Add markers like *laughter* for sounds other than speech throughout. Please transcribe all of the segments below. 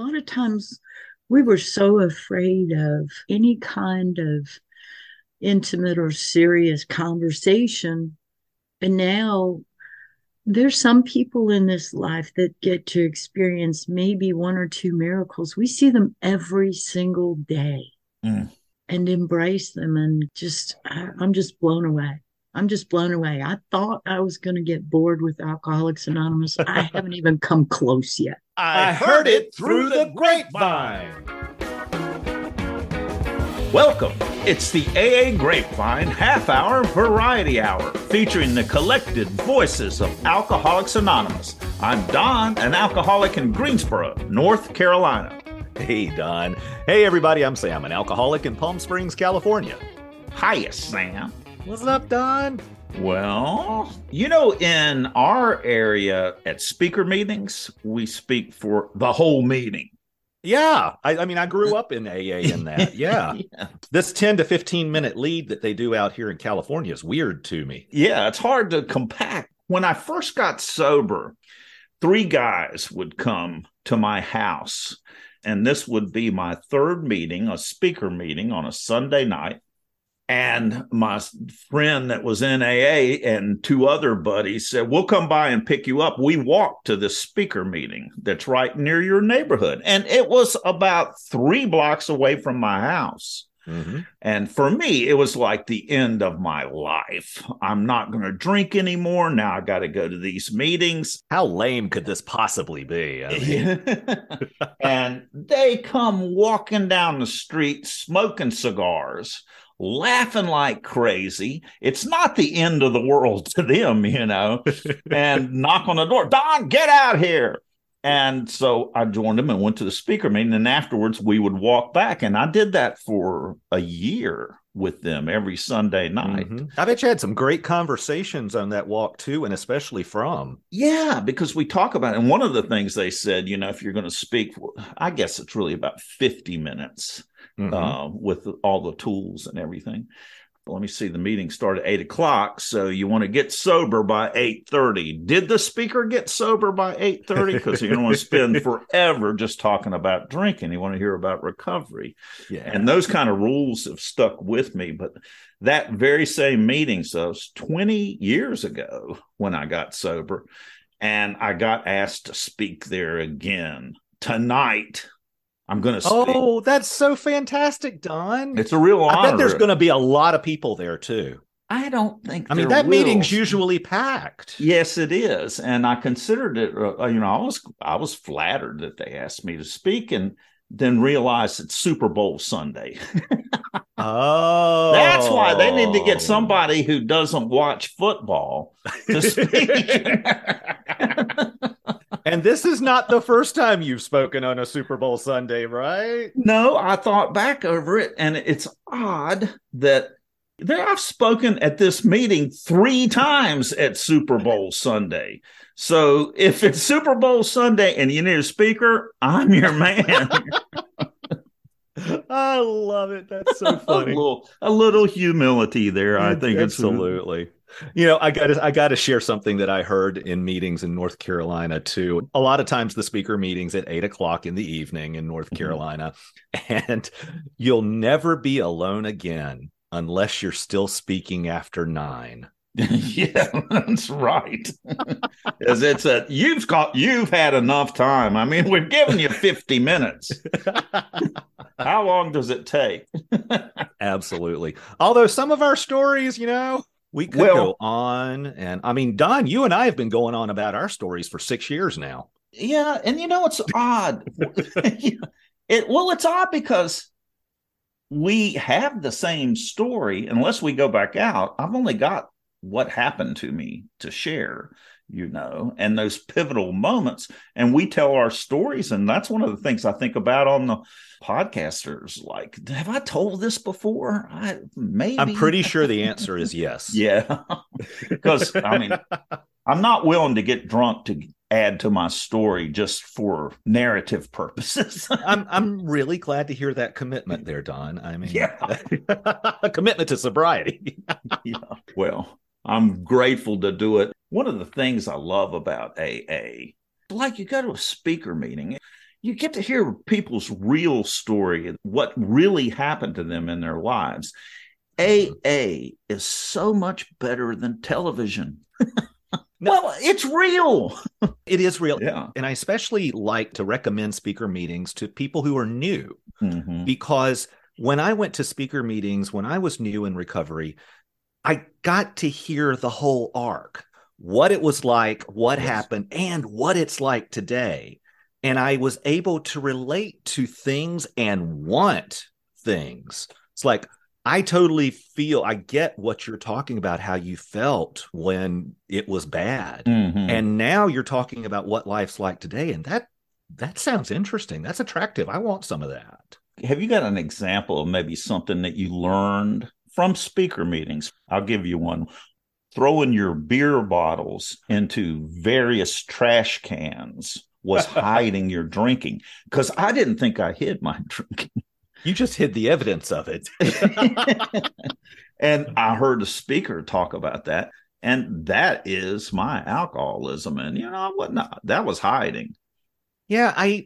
lot of times we were so afraid of any kind of intimate or serious conversation. And now there's some people in this life that get to experience maybe one or two miracles. We see them every single day mm. and embrace them. And just, I, I'm just blown away. I'm just blown away. I thought I was going to get bored with Alcoholics Anonymous. I *laughs* haven't even come close yet. I heard it through the grapevine. Welcome. It's the AA Grapevine Half Hour Variety Hour featuring the collected voices of Alcoholics Anonymous. I'm Don, an alcoholic in Greensboro, North Carolina. Hey, Don. Hey, everybody. I'm Sam, an alcoholic in Palm Springs, California. Hiya, Sam. What's up, Don? Well, you know, in our area at speaker meetings, we speak for the whole meeting. Yeah. I, I mean, I grew uh, up in AA *laughs* in that. Yeah. yeah. This 10 to 15 minute lead that they do out here in California is weird to me. Yeah. It's hard to compact. When I first got sober, three guys would come to my house. And this would be my third meeting, a speaker meeting on a Sunday night and my friend that was in AA and two other buddies said, We'll come by and pick you up. We walked to the speaker meeting that's right near your neighborhood. And it was about three blocks away from my house. Mm-hmm. And for me, it was like the end of my life. I'm not going to drink anymore. Now I got to go to these meetings. How lame could this possibly be? I *laughs* mean... and they come walking down the street smoking cigars laughing like crazy. It's not the end of the world *laughs* to them, you know, and *laughs* knock on the door, Don, get out here. And so I joined them and went to the speaker meeting. And afterwards, we would walk back. And I did that for a year with them every Sunday night. Mm-hmm. I bet you had some great conversations on that walk too, and especially from. Yeah, because we talk about it. And one of the things they said, you know, if you're going to speak, I guess it's really about 50 minutes mm-hmm. uh, with all the tools and everything. But let me see. The meeting started at eight o'clock, so you want to get sober by eight thirty. Did the speaker get sober by eight thirty? Because you don't want to *laughs* spend forever just talking about drinking. You want to hear about recovery. Yeah, and those kind of rules have stuck with me. But that very same meeting, so twenty years ago when I got sober, and I got asked to speak there again tonight I'm going to. Say, oh, that's so fantastic, Don! It's a real honor. I bet there's going to be a lot of people there too. I don't think. I mean, that will. meeting's usually packed. Yes, it is, and I considered it. Uh, you know, I was I was flattered that they asked me to speak, and then realized it's Super Bowl Sunday. oh, *laughs* that's why they need to get somebody who doesn't watch football to *laughs* speak. *laughs* and this is not the first time you've spoken on a Super Bowl Sunday, right? No, I thought back over it, and it's odd that there I've spoken at this meeting three times at Super Bowl *laughs* Sunday. So if it's Super Bowl Sunday and you need a speaker, I'm your man. *laughs* I love it. That's so *laughs* funny. a, little, a little humility there. I mm, think absolutely. You know, I got to I got to share something that I heard in meetings in North Carolina too. A lot of times, the speaker meetings at eight o'clock in the evening in North mm-hmm. Carolina, *laughs* and you'll never be alone again unless you're still speaking after nine. *laughs* yeah, that's right. *laughs* As it's a you've got you've had enough time. I mean, we've given you 50 minutes. How long does it take? Absolutely. Although some of our stories, you know, we could well, go on and I mean, Don, you and I have been going on about our stories for six years now. Yeah, and you know it's odd. *laughs* it well, it's odd because we have the same story, unless we go back out. I've only got what happened to me to share you know, and those pivotal moments. And we tell our stories. And that's one of the things I think about on the podcasters. Like, have I told this before? I maybe I'm pretty sure the *laughs* answer is yes. yeah. *laughs* Because I mean, I'm not willing to get drunk to add to my story just for narrative purposes. *laughs* I'm I'm really glad to hear that commitment there, Don. I mean, yeah, a commitment to sobriety. yeah. Well, I'm grateful to do it. One of the things I love about AA, like you go to a speaker meeting, you get to hear people's real story, what really happened to them in their lives. AA is so much better than television. *laughs* No. Well, it's real. it is real. Yeah. And I especially like to recommend speaker meetings to people who are new mm-hmm. because when I went to speaker meetings when I was new in recovery, I got to hear the whole arc what it was like, what yes. happened, and what it's like today. And I was able to relate to things and want things. It's like, I totally feel I get what you're talking about, how you felt when it was bad. Mm-hmm. And now you're talking about what life's like today. And that that sounds interesting. That's attractive. I want some of that. Have you got an example of maybe something that you learned from speaker meetings? I'll give you one. Throwing your beer bottles into various trash cans was *laughs* hiding your drinking because I didn't think I hid my *laughs* drinking. You just hid the evidence of it. *laughs* and I heard a speaker talk about that. And that is my alcoholism. And, you know, what not, that was hiding. Yeah, I,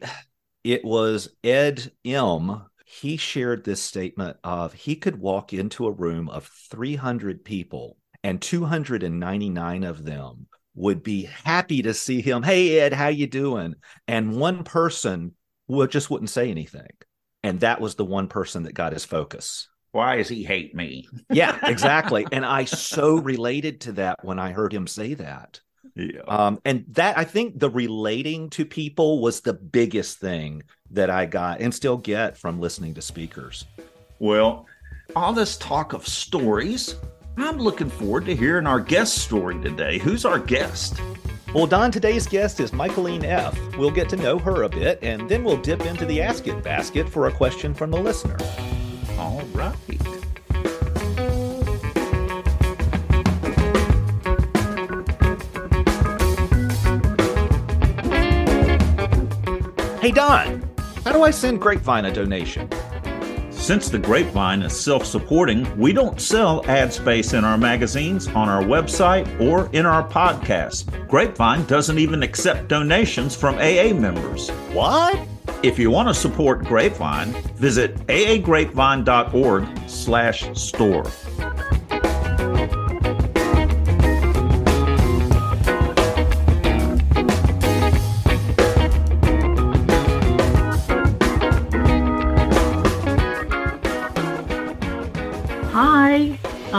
it was Ed M. He shared this statement of he could walk into a room of 300 people and 299 of them would be happy to see him. Hey, Ed, how you doing? And one person would just wouldn't say anything and that was the one person that got his focus why does he hate me yeah exactly *laughs* and i so related to that when i heard him say that yeah. Um, and that I think the relating to people was the biggest thing that I got and still get from listening to speakers. Well, all this talk of stories, I'm looking forward to hearing our guest story today. Who's our guest? Well, Don, today's guest is Michaelene F. We'll get to know her a bit, and then we'll dip into the Ask It basket for a question from the listener. All right. Hey, Don, how do I send Grapevine a donation? Since the Grapevine is self supporting, we don't sell ad space in our magazines, on our website, or in our podcast. Grapevine doesn't even accept donations from AA members. What? If you want to support Grapevine, visit aagrapevine.org slash store.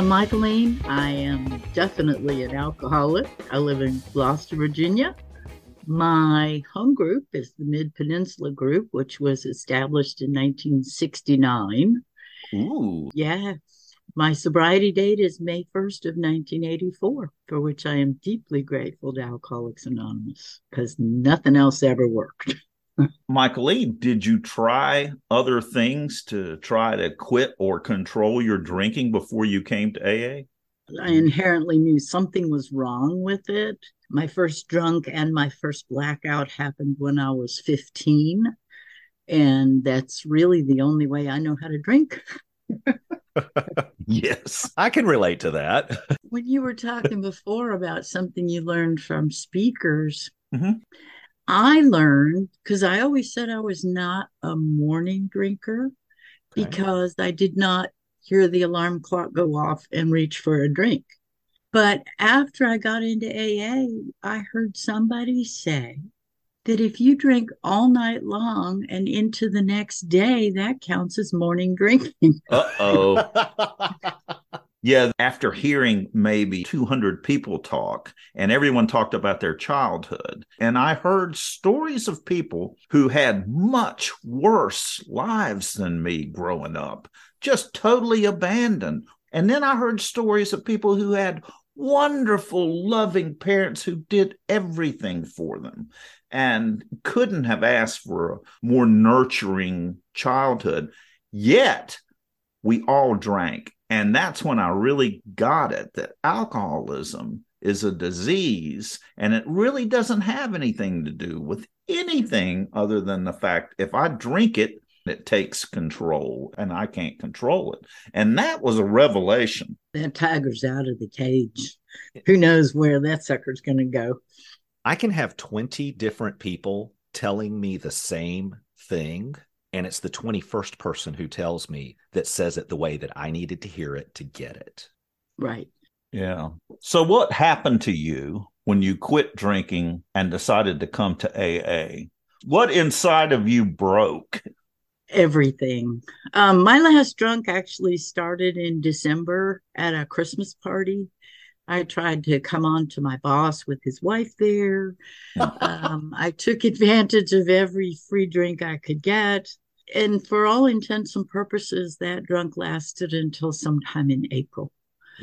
I'm Michaelene. I am definitely an alcoholic. I live in Gloucester, Virginia. My home group is the Mid Peninsula Group, which was established in 1969. Ooh. Yes. My sobriety date is May 1st of 1984, for which I am deeply grateful to Alcoholics Anonymous because nothing else ever worked. *laughs* Michaelene, did you try other things to try to quit or control your drinking before you came to AA? I inherently knew something was wrong with it. My first drunk and my first blackout happened when I was 15. And that's really the only way I know how to drink. *laughs* yes, I can relate to that. when you were talking before about something you learned from speakers, mm-hmm. I learned because I always said I was not a morning drinker okay. because I did not hear the alarm clock go off and reach for a drink. But after I got into AA, I heard somebody say that if you drink all night long and into the next day, that counts as morning drinking. Uh oh. *laughs* Yeah, after hearing maybe 200 people talk, and everyone talked about their childhood, and I heard stories of people who had much worse lives than me growing up, just totally abandoned. And then I heard stories of people who had wonderful, loving parents who did everything for them and couldn't have asked for a more nurturing childhood. Yet, we all drank and that's when I really got it that alcoholism is a disease and it really doesn't have anything to do with anything other than the fact if I drink it, it takes control and I can't control it. And that was a revelation. That tiger's out of the cage. Who knows where that sucker's going to go? I can have 20 different people telling me the same thing. And it's the 21st person who tells me that says it the way that I needed to hear it to get it. Right. Yeah. So, what happened to you when you quit drinking and decided to come to AA? What inside of you broke? Everything. Um, my last drunk actually started in December at a Christmas party. I tried to come on to my boss with his wife there. *laughs* um, I took advantage of every free drink I could get. And for all intents and purposes, that drunk lasted until sometime in April.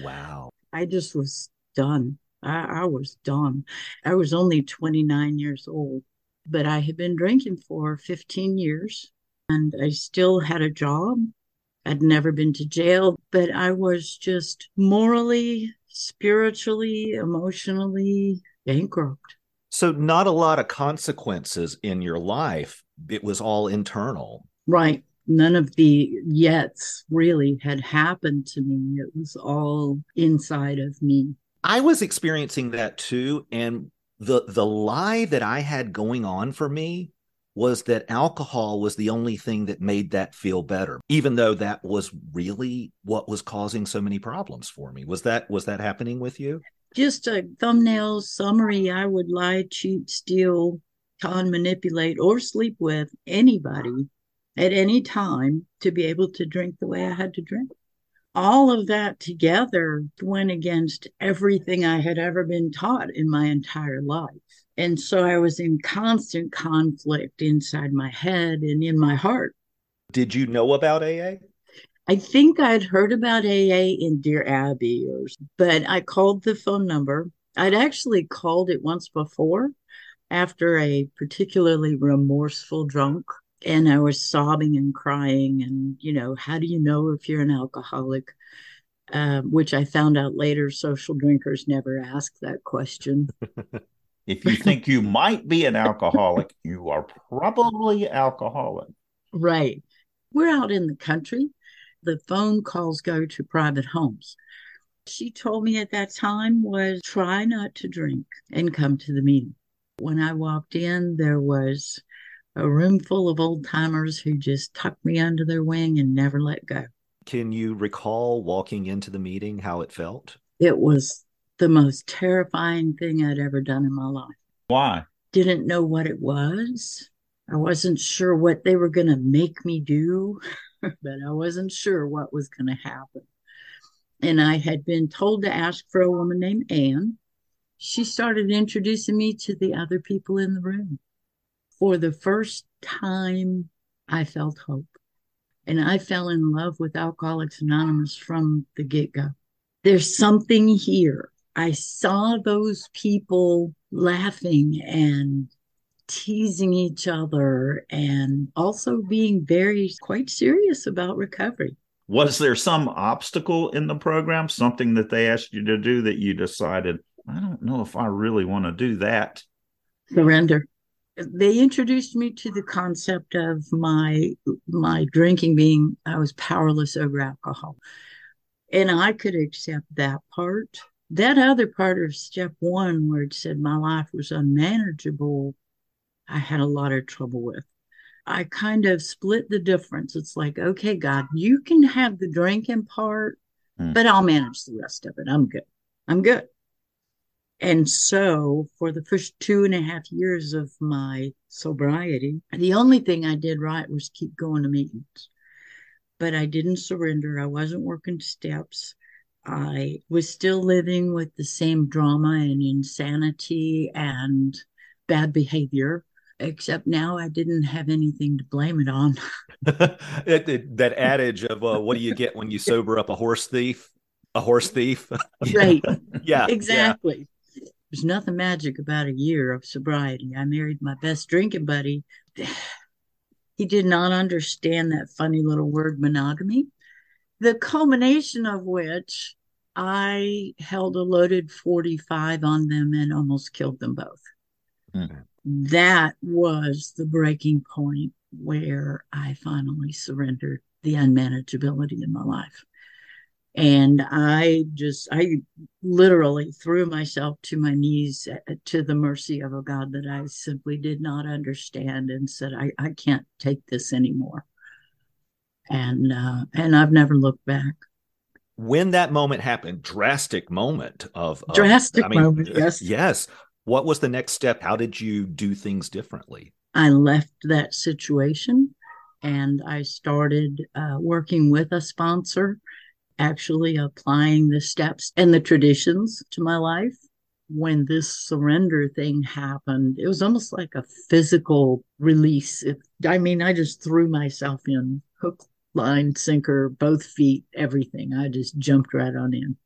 Wow. I just was done. I, I was done. I was only 29 years old, but I had been drinking for 15 years and I still had a job. I'd never been to jail, but I was just morally, spiritually, emotionally bankrupt. So, not a lot of consequences in your life. It was all internal. Right. None of the yets really had happened to me. It was all inside of me. I was experiencing that too. And the the lie that I had going on for me was that alcohol was the only thing that made that feel better even though that was really what was causing so many problems for me was that was that happening with you just a thumbnail summary i would lie cheat steal con manipulate or sleep with anybody at any time to be able to drink the way i had to drink all of that together went against everything i had ever been taught in my entire life and so I was in constant conflict inside my head and in my heart. Did you know about AA? I think I'd heard about AA in Dear Abby, or, but I called the phone number. I'd actually called it once before after a particularly remorseful drunk. And I was sobbing and crying. And, you know, how do you know if you're an alcoholic? Uh, which I found out later, social drinkers never ask that question. *laughs* If you think you might be an alcoholic, you are probably alcoholic. Right. We're out in the country. The phone calls go to private homes. She told me at that time was try not to drink and come to the meeting. When I walked in, there was a room full of old timers who just tucked me under their wing and never let go. Can you recall walking into the meeting how it felt? It was the most terrifying thing I'd ever done in my life. Why? Didn't know what it was. I wasn't sure what they were going to make me do, *laughs* but I wasn't sure what was going to happen. And I had been told to ask for a woman named Anne. She started introducing me to the other people in the room. For the first time, I felt hope. And I fell in love with Alcoholics Anonymous from the get go. There's something here I saw those people laughing and teasing each other and also being very quite serious about recovery. Was there some obstacle in the program, something that they asked you to do that you decided, I don't know if I really want to do that? Surrender. They introduced me to the concept of my my drinking being I was powerless over alcohol. And I could accept that part that other part of step one, where it said my life was unmanageable, I had a lot of trouble with. I kind of split the difference. It's like, okay, God, you can have the drinking part, mm. but I'll manage the rest of it. I'm good. I'm good. And so, for the first two and a half years of my sobriety, the only thing I did right was keep going to meetings. But I didn't surrender. I wasn't working steps. I was still living with the same drama and insanity and bad behavior, except now I didn't have anything to blame it on. *laughs* it, that adage of uh, what do you get when you sober up a horse thief? A horse thief. right. *laughs* yeah. Exactly. Yeah. There's nothing magic about a year of sobriety. I married my best drinking buddy. *sighs* He did not understand that funny little word monogamy the culmination of which I held a loaded 45 on them and almost killed them both. Mm-hmm. That was the breaking point where I finally surrendered the unmanageability in my life. And I just, I literally threw myself to my knees uh, to the mercy of a God that I simply did not understand and said, I, I can't take this anymore. And, uh, and I've never looked back. When that moment happened, drastic moment of, of drastic I mean, moment, yes. Yes. What was the next step? How did you do things differently? I left that situation and I started uh, working with a sponsor actually applying the steps and the traditions to my life. When this surrender thing happened, it was almost like a physical release. It, I mean, I just threw myself in hook, line, sinker, both feet, everything. I just jumped right on in.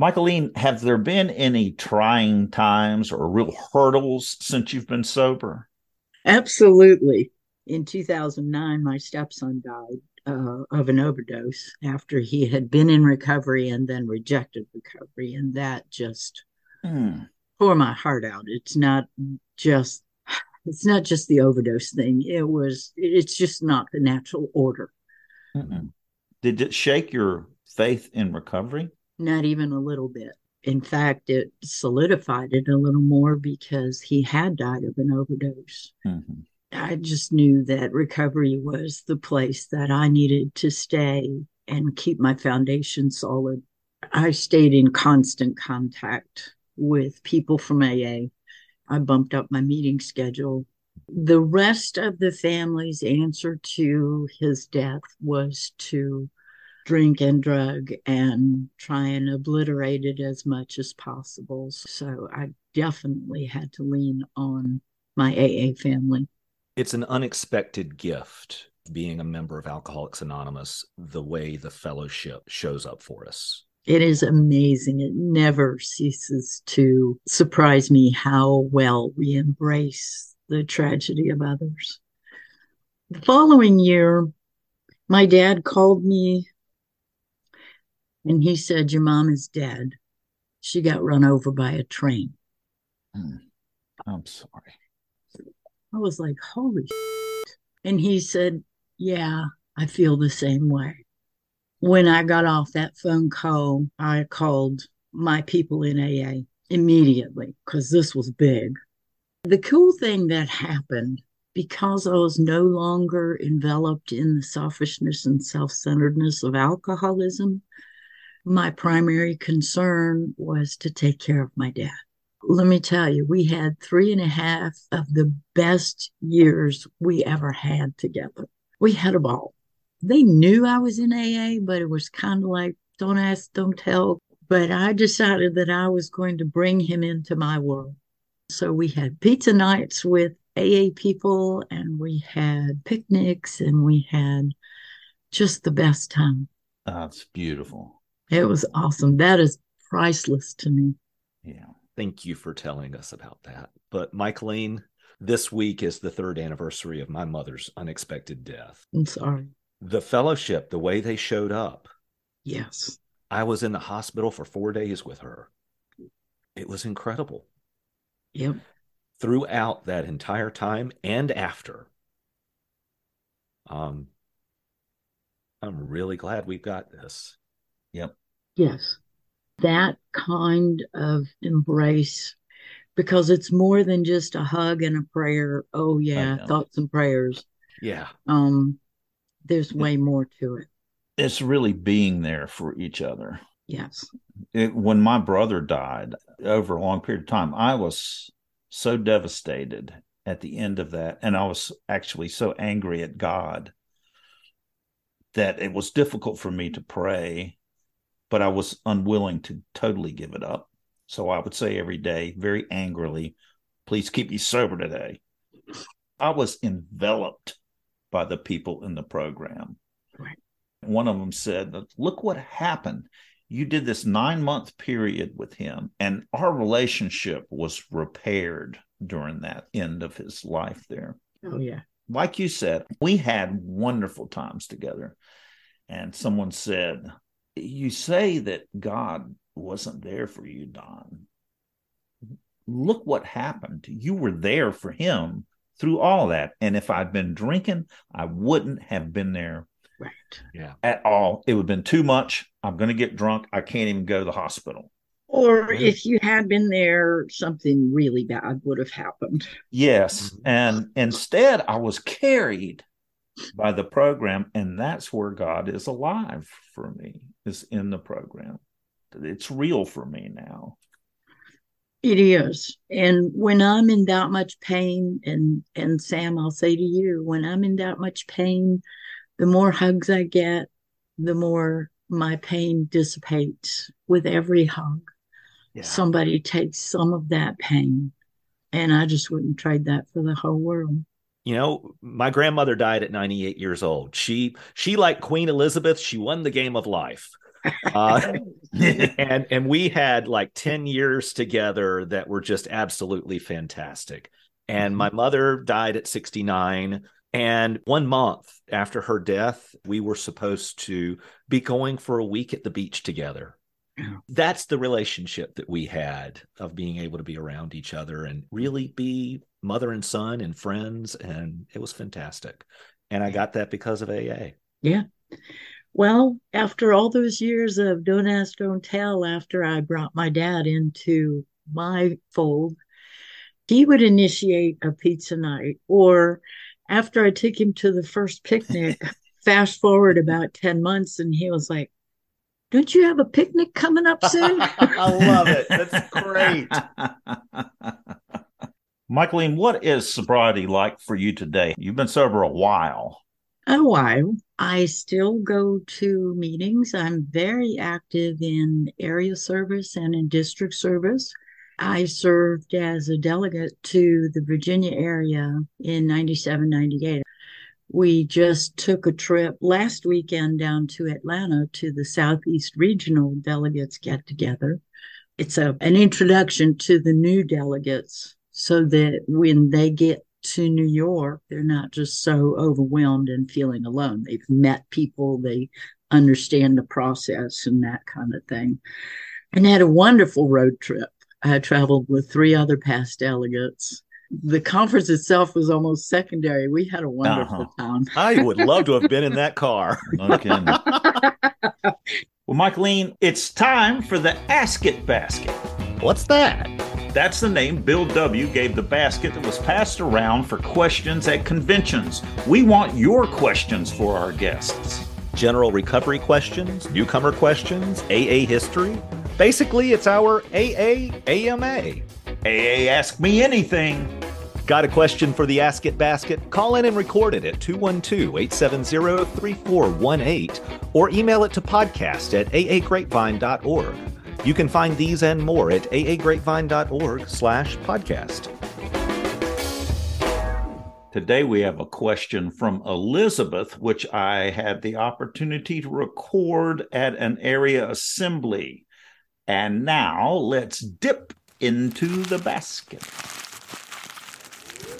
Michaelene, have there been any trying times or real hurdles since you've been sober? Absolutely. In 2009, my stepson died uh, of an overdose after he had been in recovery and then rejected recovery. And that just mm. tore my heart out. It's not just it's not just the overdose thing. It was it's just not the natural order. Mm-mm. Did it shake your faith in recovery? Not even a little bit. In fact, it solidified it a little more because he had died of an overdose. Mm-hmm. I just knew that recovery was the place that I needed to stay and keep my foundation solid. I stayed in constant contact with people from AA. I bumped up my meeting schedule. The rest of the family's answer to his death was to drink and drug and try and obliterate it as much as possible. So I definitely had to lean on my AA family it's an unexpected gift being a member of Alcoholics Anonymous, the way the fellowship shows up for us. It is amazing. It never ceases to surprise me how well we embrace the tragedy of others. The following year, my dad called me and he said, Your mom is dead. She got run over by a train. Hmm. I'm sorry. I was like, holy shit. And he said, yeah, I feel the same way. When I got off that phone call, I called my people in AA immediately because this was big. The cool thing that happened because I was no longer enveloped in the selfishness and self centeredness of alcoholism, my primary concern was to take care of my dad let me tell you, we had three and a half of the best years we ever had together. We had a ball. They knew I was in AA, but it was kind of like, don't ask, don't tell. But I decided that I was going to bring him into my world. So we had pizza nights with AA people, and we had picnics, and we had just the best time. That's beautiful. It was awesome. That is priceless to me. Yeah. Thank you for telling us about that. But Michaelene, this week is the third anniversary of my mother's unexpected death. I'm sorry. The fellowship, the way they showed up. Yes. I was in the hospital for four days with her. It was incredible. Yep. Throughout that entire time and after. Um, I'm really glad we've got this. Yep. Yes that kind of embrace because it's more than just a hug and a prayer. Oh yeah, thoughts and prayers. Yeah. Um there's way more to it. It's really being there for each other. Yes. It, when my brother died over a long period of time, I was so devastated at the end of that and I was actually so angry at God that it was difficult for me to pray but I was unwilling to totally give it up. So I would say every day, very angrily, please keep me sober today. I was enveloped by the people in the program. Right. One of them said, Look what happened. You did this nine month period with him, and our relationship was repaired during that end of his life there. Oh, yeah. Like you said, we had wonderful times together. And someone said, you say that God wasn't there for you, Don. Look what happened. You were there for him through all that. And if I'd been drinking, I wouldn't have been there Right. Yeah. at all. It would have been too much. I'm going to get drunk. I can't even go to the hospital. Or if you had been there, something really bad would have happened. Yes. Mhm. And instead, I was carried by the program. And that's where God is alive for me, is in the program. It's real for me now. It is. And when I'm in that much pain, and and Sam, I'll say to you, when I'm in that much pain, the more hugs I get, the more my pain dissipates with every hug. Somebody takes some of that pain. And I just wouldn't trade that for the whole world. You know, my grandmother died at 98 years old. She she like Queen Elizabeth, she won the game of life. *laughs* Uh, *laughs* and and we had like 10 years together that were just absolutely fantastic. And my mother died at 69 and one month after her death, we were supposed to be going for a week at the beach together. That's the relationship that we had of being able to be around each other and really be mother and son and friends. And it was fantastic. And I got that because of AA. Yeah. Well, after all those years of don't ask, don't tell, after I brought my dad into my fold, he would initiate a pizza night. Or after I took him to the first picnic, *laughs* fast forward about 10 months, and he was like, Don't you have a picnic coming up soon? *laughs* I love it. That's great. *laughs* Michaelene, what is sobriety like for you today? You've been sober a while. a while. I still go to meetings. I'm very active in area service and in district service. I served as a delegate to the Virginia area in 97, 98. We just took a trip last weekend down to Atlanta to the Southeast Regional Delegates Get Together. It's a, an introduction to the new delegates so that when they get to New York, they're not just so overwhelmed and feeling alone. They've met people, they understand the process and that kind of thing. And had a wonderful road trip. I traveled with three other past delegates. The conference itself was almost secondary. We had a wonderful Uh-huh. time. I would love to have been in that car. *laughs* No kidding. well, Michaelene, it's time for the Ask It Basket. What's that? That's the name Bill W. gave the basket that was passed around for questions at conventions. We want your questions for our guests. General recovery questions, newcomer questions, AA history. Basically, it's our AA AMA. AA Ask Me Anything. Got a question for the Ask It Basket? Call in and record it at 212 870 3418 or email it to podcast at aagrapevine.org. You can find these and more at aagrapevine.org slash podcast. Today we have a question from Elizabeth, which I had the opportunity to record at an area assembly. And now let's dip into the basket.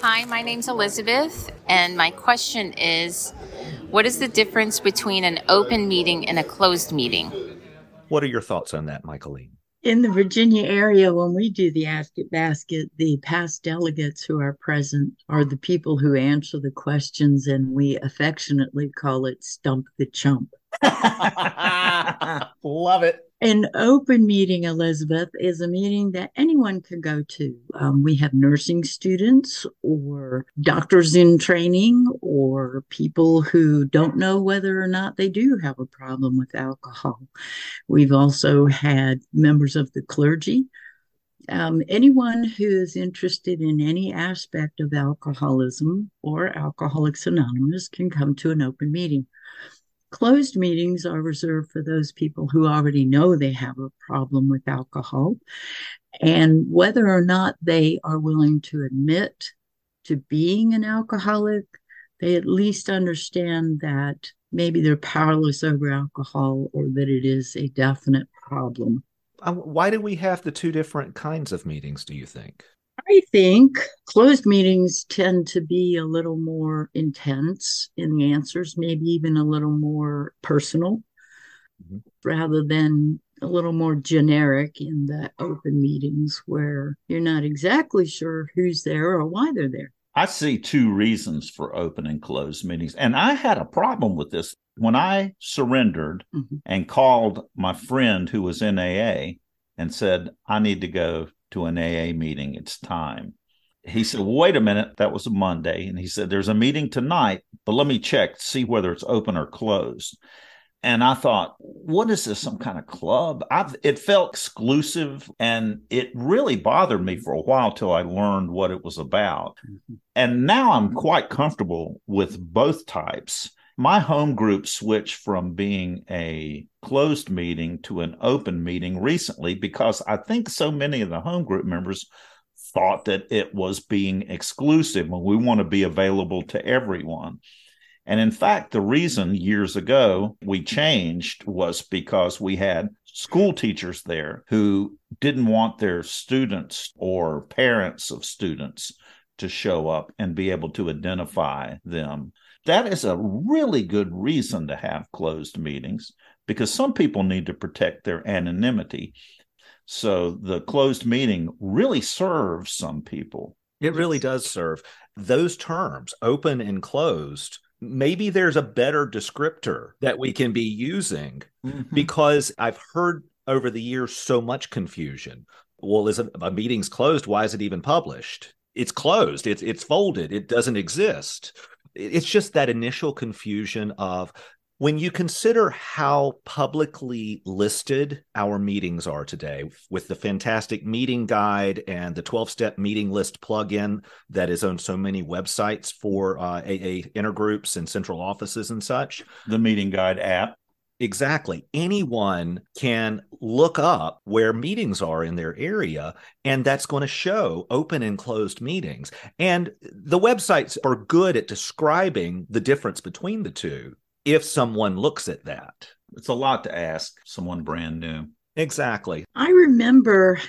Hi, my name's Elizabeth, and my question is What is the difference between an open meeting and a closed meeting? What are your thoughts on that, Michaelene? In the Virginia area, when we do the Ask It Basket, the past delegates who are present are the people who answer the questions, and we affectionately call it Stump the Chump. *laughs* Love it. An open meeting, Elizabeth, is a meeting that anyone can go to. Um, we have nursing students or doctors in training or people who don't know whether or not they do have a problem with alcohol. We've also had members of the clergy. Um, anyone who is interested in any aspect of alcoholism or Alcoholics Anonymous can come to an open meeting. Closed meetings are reserved for those people who already know they have a problem with alcohol. And whether or not they are willing to admit to being an alcoholic, they at least understand that maybe they're powerless over alcohol or that it is a definite problem. Uh, Why do we have the two different kinds of meetings, do you think? I think closed meetings tend to be a little more intense in the answers, maybe even a little more personal Mhm. rather than a little more generic in the open meetings where you're not exactly sure who's there or why they're there. I see two reasons for open and closed meetings. And I had a problem with this when I surrendered mm-hmm. and called my friend who was in AA and said, I need to go to an AA meeting. It's time. He said, Wait a minute. That was a Monday. And he said, There's a meeting tonight, but let me check, see whether it's open or closed. And I thought, what is this? Some kind of club? I've, it felt exclusive, and it really bothered me for a while till I learned what it was about. Mm-hmm. And now I'm quite comfortable with both types. My home group switched from being a closed meeting to an open meeting recently because I think so many of the home group members thought that it was being exclusive and we want to be available to everyone. And in fact, the reason years ago we changed was because we had school teachers there who didn't want their students or parents of students to show up and be able to identify them that is a really good reason to have closed meetings because some people need to protect their anonymity. So the closed meeting really serves some people. It really does serve. Those terms, open and closed, maybe there's a better descriptor that we can be using mm-hmm. because I've heard over the years so much confusion. Well, is a, a meeting's closed? Why is it even published? It's closed. It's it's folded. It doesn't exist it's just that initial confusion of when you consider how publicly listed our meetings are today with the fantastic meeting guide and the 12 step meeting list plugin that is on so many websites for uh, AA intergroups and central offices and such, the meeting guide app. Exactly. Anyone can look up where meetings are in their area, and that's going to show open and closed meetings. And the websites are good at describing the difference between the two if someone looks at that. It's a lot to ask someone brand new. Exactly. I remember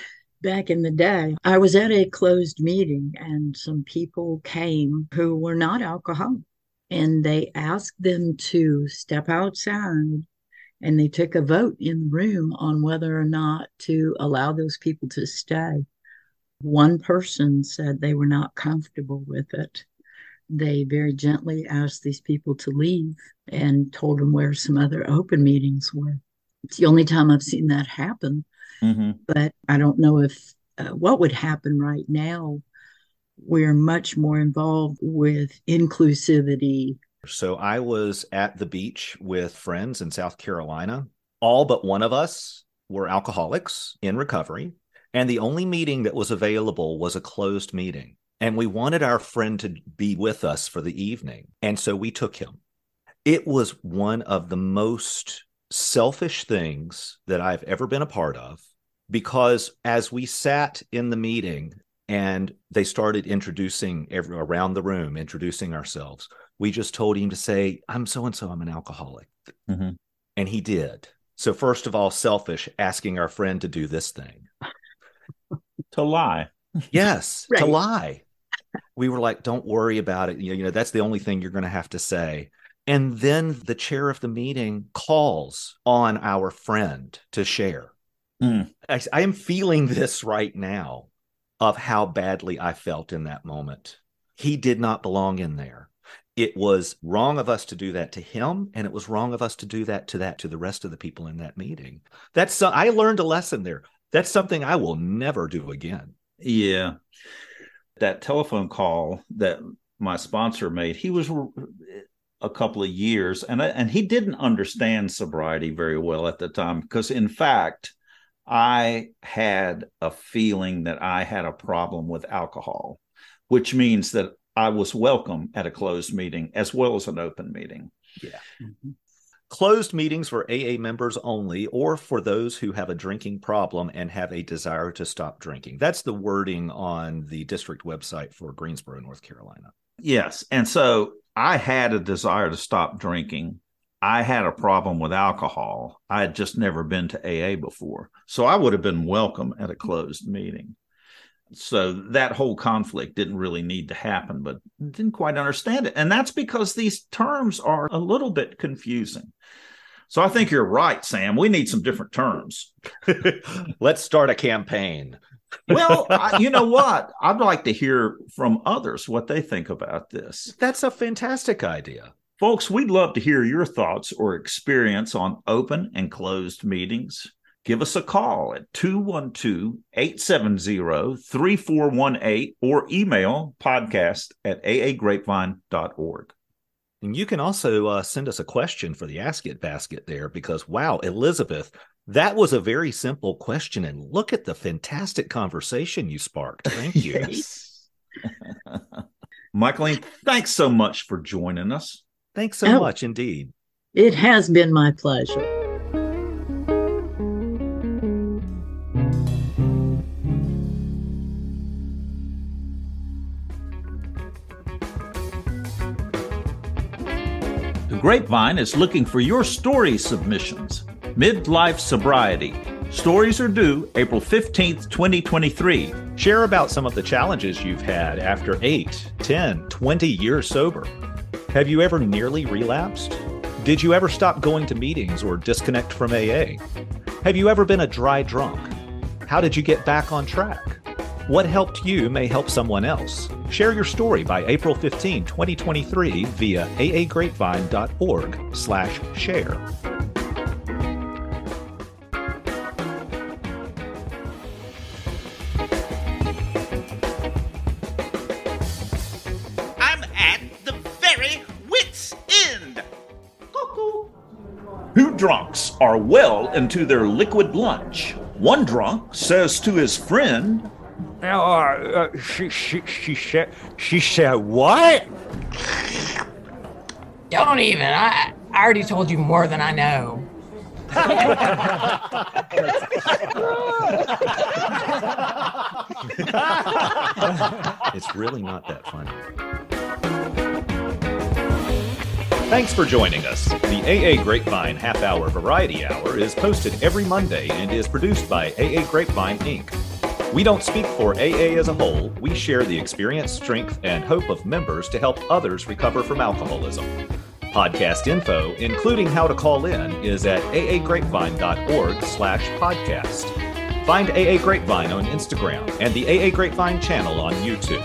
back in the day, I was at a closed meeting, and some people came who were not alcoholic and they asked them to step outside and they took a vote in the room on whether or not to allow those people to stay. One person said they were not comfortable with it. They very gently asked these people to leave and told them where some other open meetings were. It's the only time I've seen that happen. Mm-hmm. But I don't know if uh, what would happen right now. We're much more involved with inclusivity so I was at the beach with friends in South Carolina. All but one of us were alcoholics in recovery. And the only meeting that was available was a closed meeting. And we wanted our friend to be with us for the evening. And so we took him. It was one of the most selfish things that I've ever been a part of because as we sat in the meeting and they started introducing every, around the room, introducing ourselves, we just told him to say, I'm so and so, I'm an alcoholic. Mm-hmm. And he did. So, first of all, selfish, asking our friend to do this thing. to lie. Yes, *laughs* right. to lie. We were like, don't worry about it. You know, that's the only thing you're going to have to say. And then the chair of the meeting calls on our friend to share. Mm. I, I am feeling this right now of how badly I felt in that moment. He did not belong in there. It was wrong of us to do that to him and it was wrong of us to do that to that to the rest of the people in that meeting. That's uh, i learned a lesson there. That's something i will never do again. Yeah. That telephone call that my sponsor made he was a couple of years and and he didn't understand sobriety very well at the time because in fact i had a feeling that i had a problem with alcohol which means that I was welcome at a closed meeting as well as an open meeting. Yeah. Mm-hmm. Closed meetings for AA members only, or for those who have a drinking problem and have a desire to stop drinking. That's the wording on the district website for Greensboro, North Carolina. Yes. And so I had a desire to stop drinking. I had a problem with alcohol. I had just never been to AA before. So I would have been welcome at a closed meeting so that whole conflict didn't really need to happen but didn't quite understand it and that's because these terms are a little bit confusing so i think you're right sam we need some different terms *laughs* let's start a campaign well, I, *laughs* you know what? I'd like to hear from others what they think about this. That's a fantastic idea. Folks, we'd love to hear your thoughts or experience on open and closed meetings. Give us a call at 212 870 3418 or email podcast at aagrapevine.org. And you can also uh, send us a question for the Ask It basket there because, wow, Elizabeth, that was a very simple question. And look at the fantastic conversation you sparked. Thank *laughs* you. *laughs* Michaelene, thanks so much for joining us. Thanks so oh, much indeed. It has been my pleasure. The Grapevine is looking for your story submissions. Midlife Sobriety. Stories are due April 15th, 2023. Share about some of the challenges you've had after 8, 10, 20 years sober. Have you ever nearly relapsed? Did you ever stop going to meetings or disconnect from AA? Have you ever been a dry drunk? How did you get back on track? What helped you may help someone else. Share your story by April 15, 2023 via aagrapevine.org slash share. Are into their liquid lunch. One drunk says to his friend, uh, uh, she, she, she said, she said what? Don't even. I, I already told you more than I know. it's really not that funny. Thanks for joining us. The AA Grapevine Half Hour Variety Hour is posted every Monday and is produced by AA Grapevine Inc. We don't speak for AA as a whole, we share the experience, strength, and hope of members to help others recover from alcoholism. Podcast info, including how to call in, is at aagrapevine.org slash podcast. Find AA Grapevine on Instagram and the AA Grapevine channel on YouTube.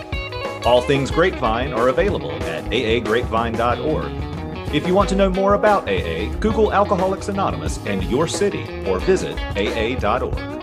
All things Grapevine are available at aagrapevine.org if you want to know more about AA, Google Alcoholics Anonymous and your city or visit aa.org.